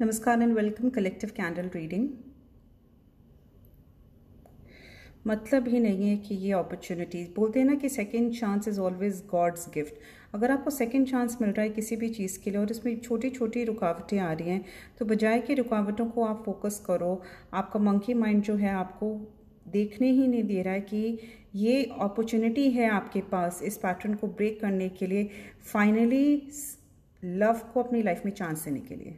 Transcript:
नमस्कार and welcome collective candle reading मतलब ही नहीं है कि ये अपॉर्चुनिटीज़ बोलते हैं ना कि second chance is always God's gift अगर आपको सेकेंड चांस मिल रहा है किसी भी चीज़ के लिए और इसमें छोटी छोटी रुकावटें आ रही हैं तो बजाय कि रुकावटों को आप फोकस करो, आपका मंकी माइंड जो है आपको देखने ही नहीं दे रहा है कि ये अपॉर्चुनिटी है आपके पास इस पैटर्न को ब्रेक करने के लिए फाइनली लव को अपनी लाइफ में चांस देने के लिए।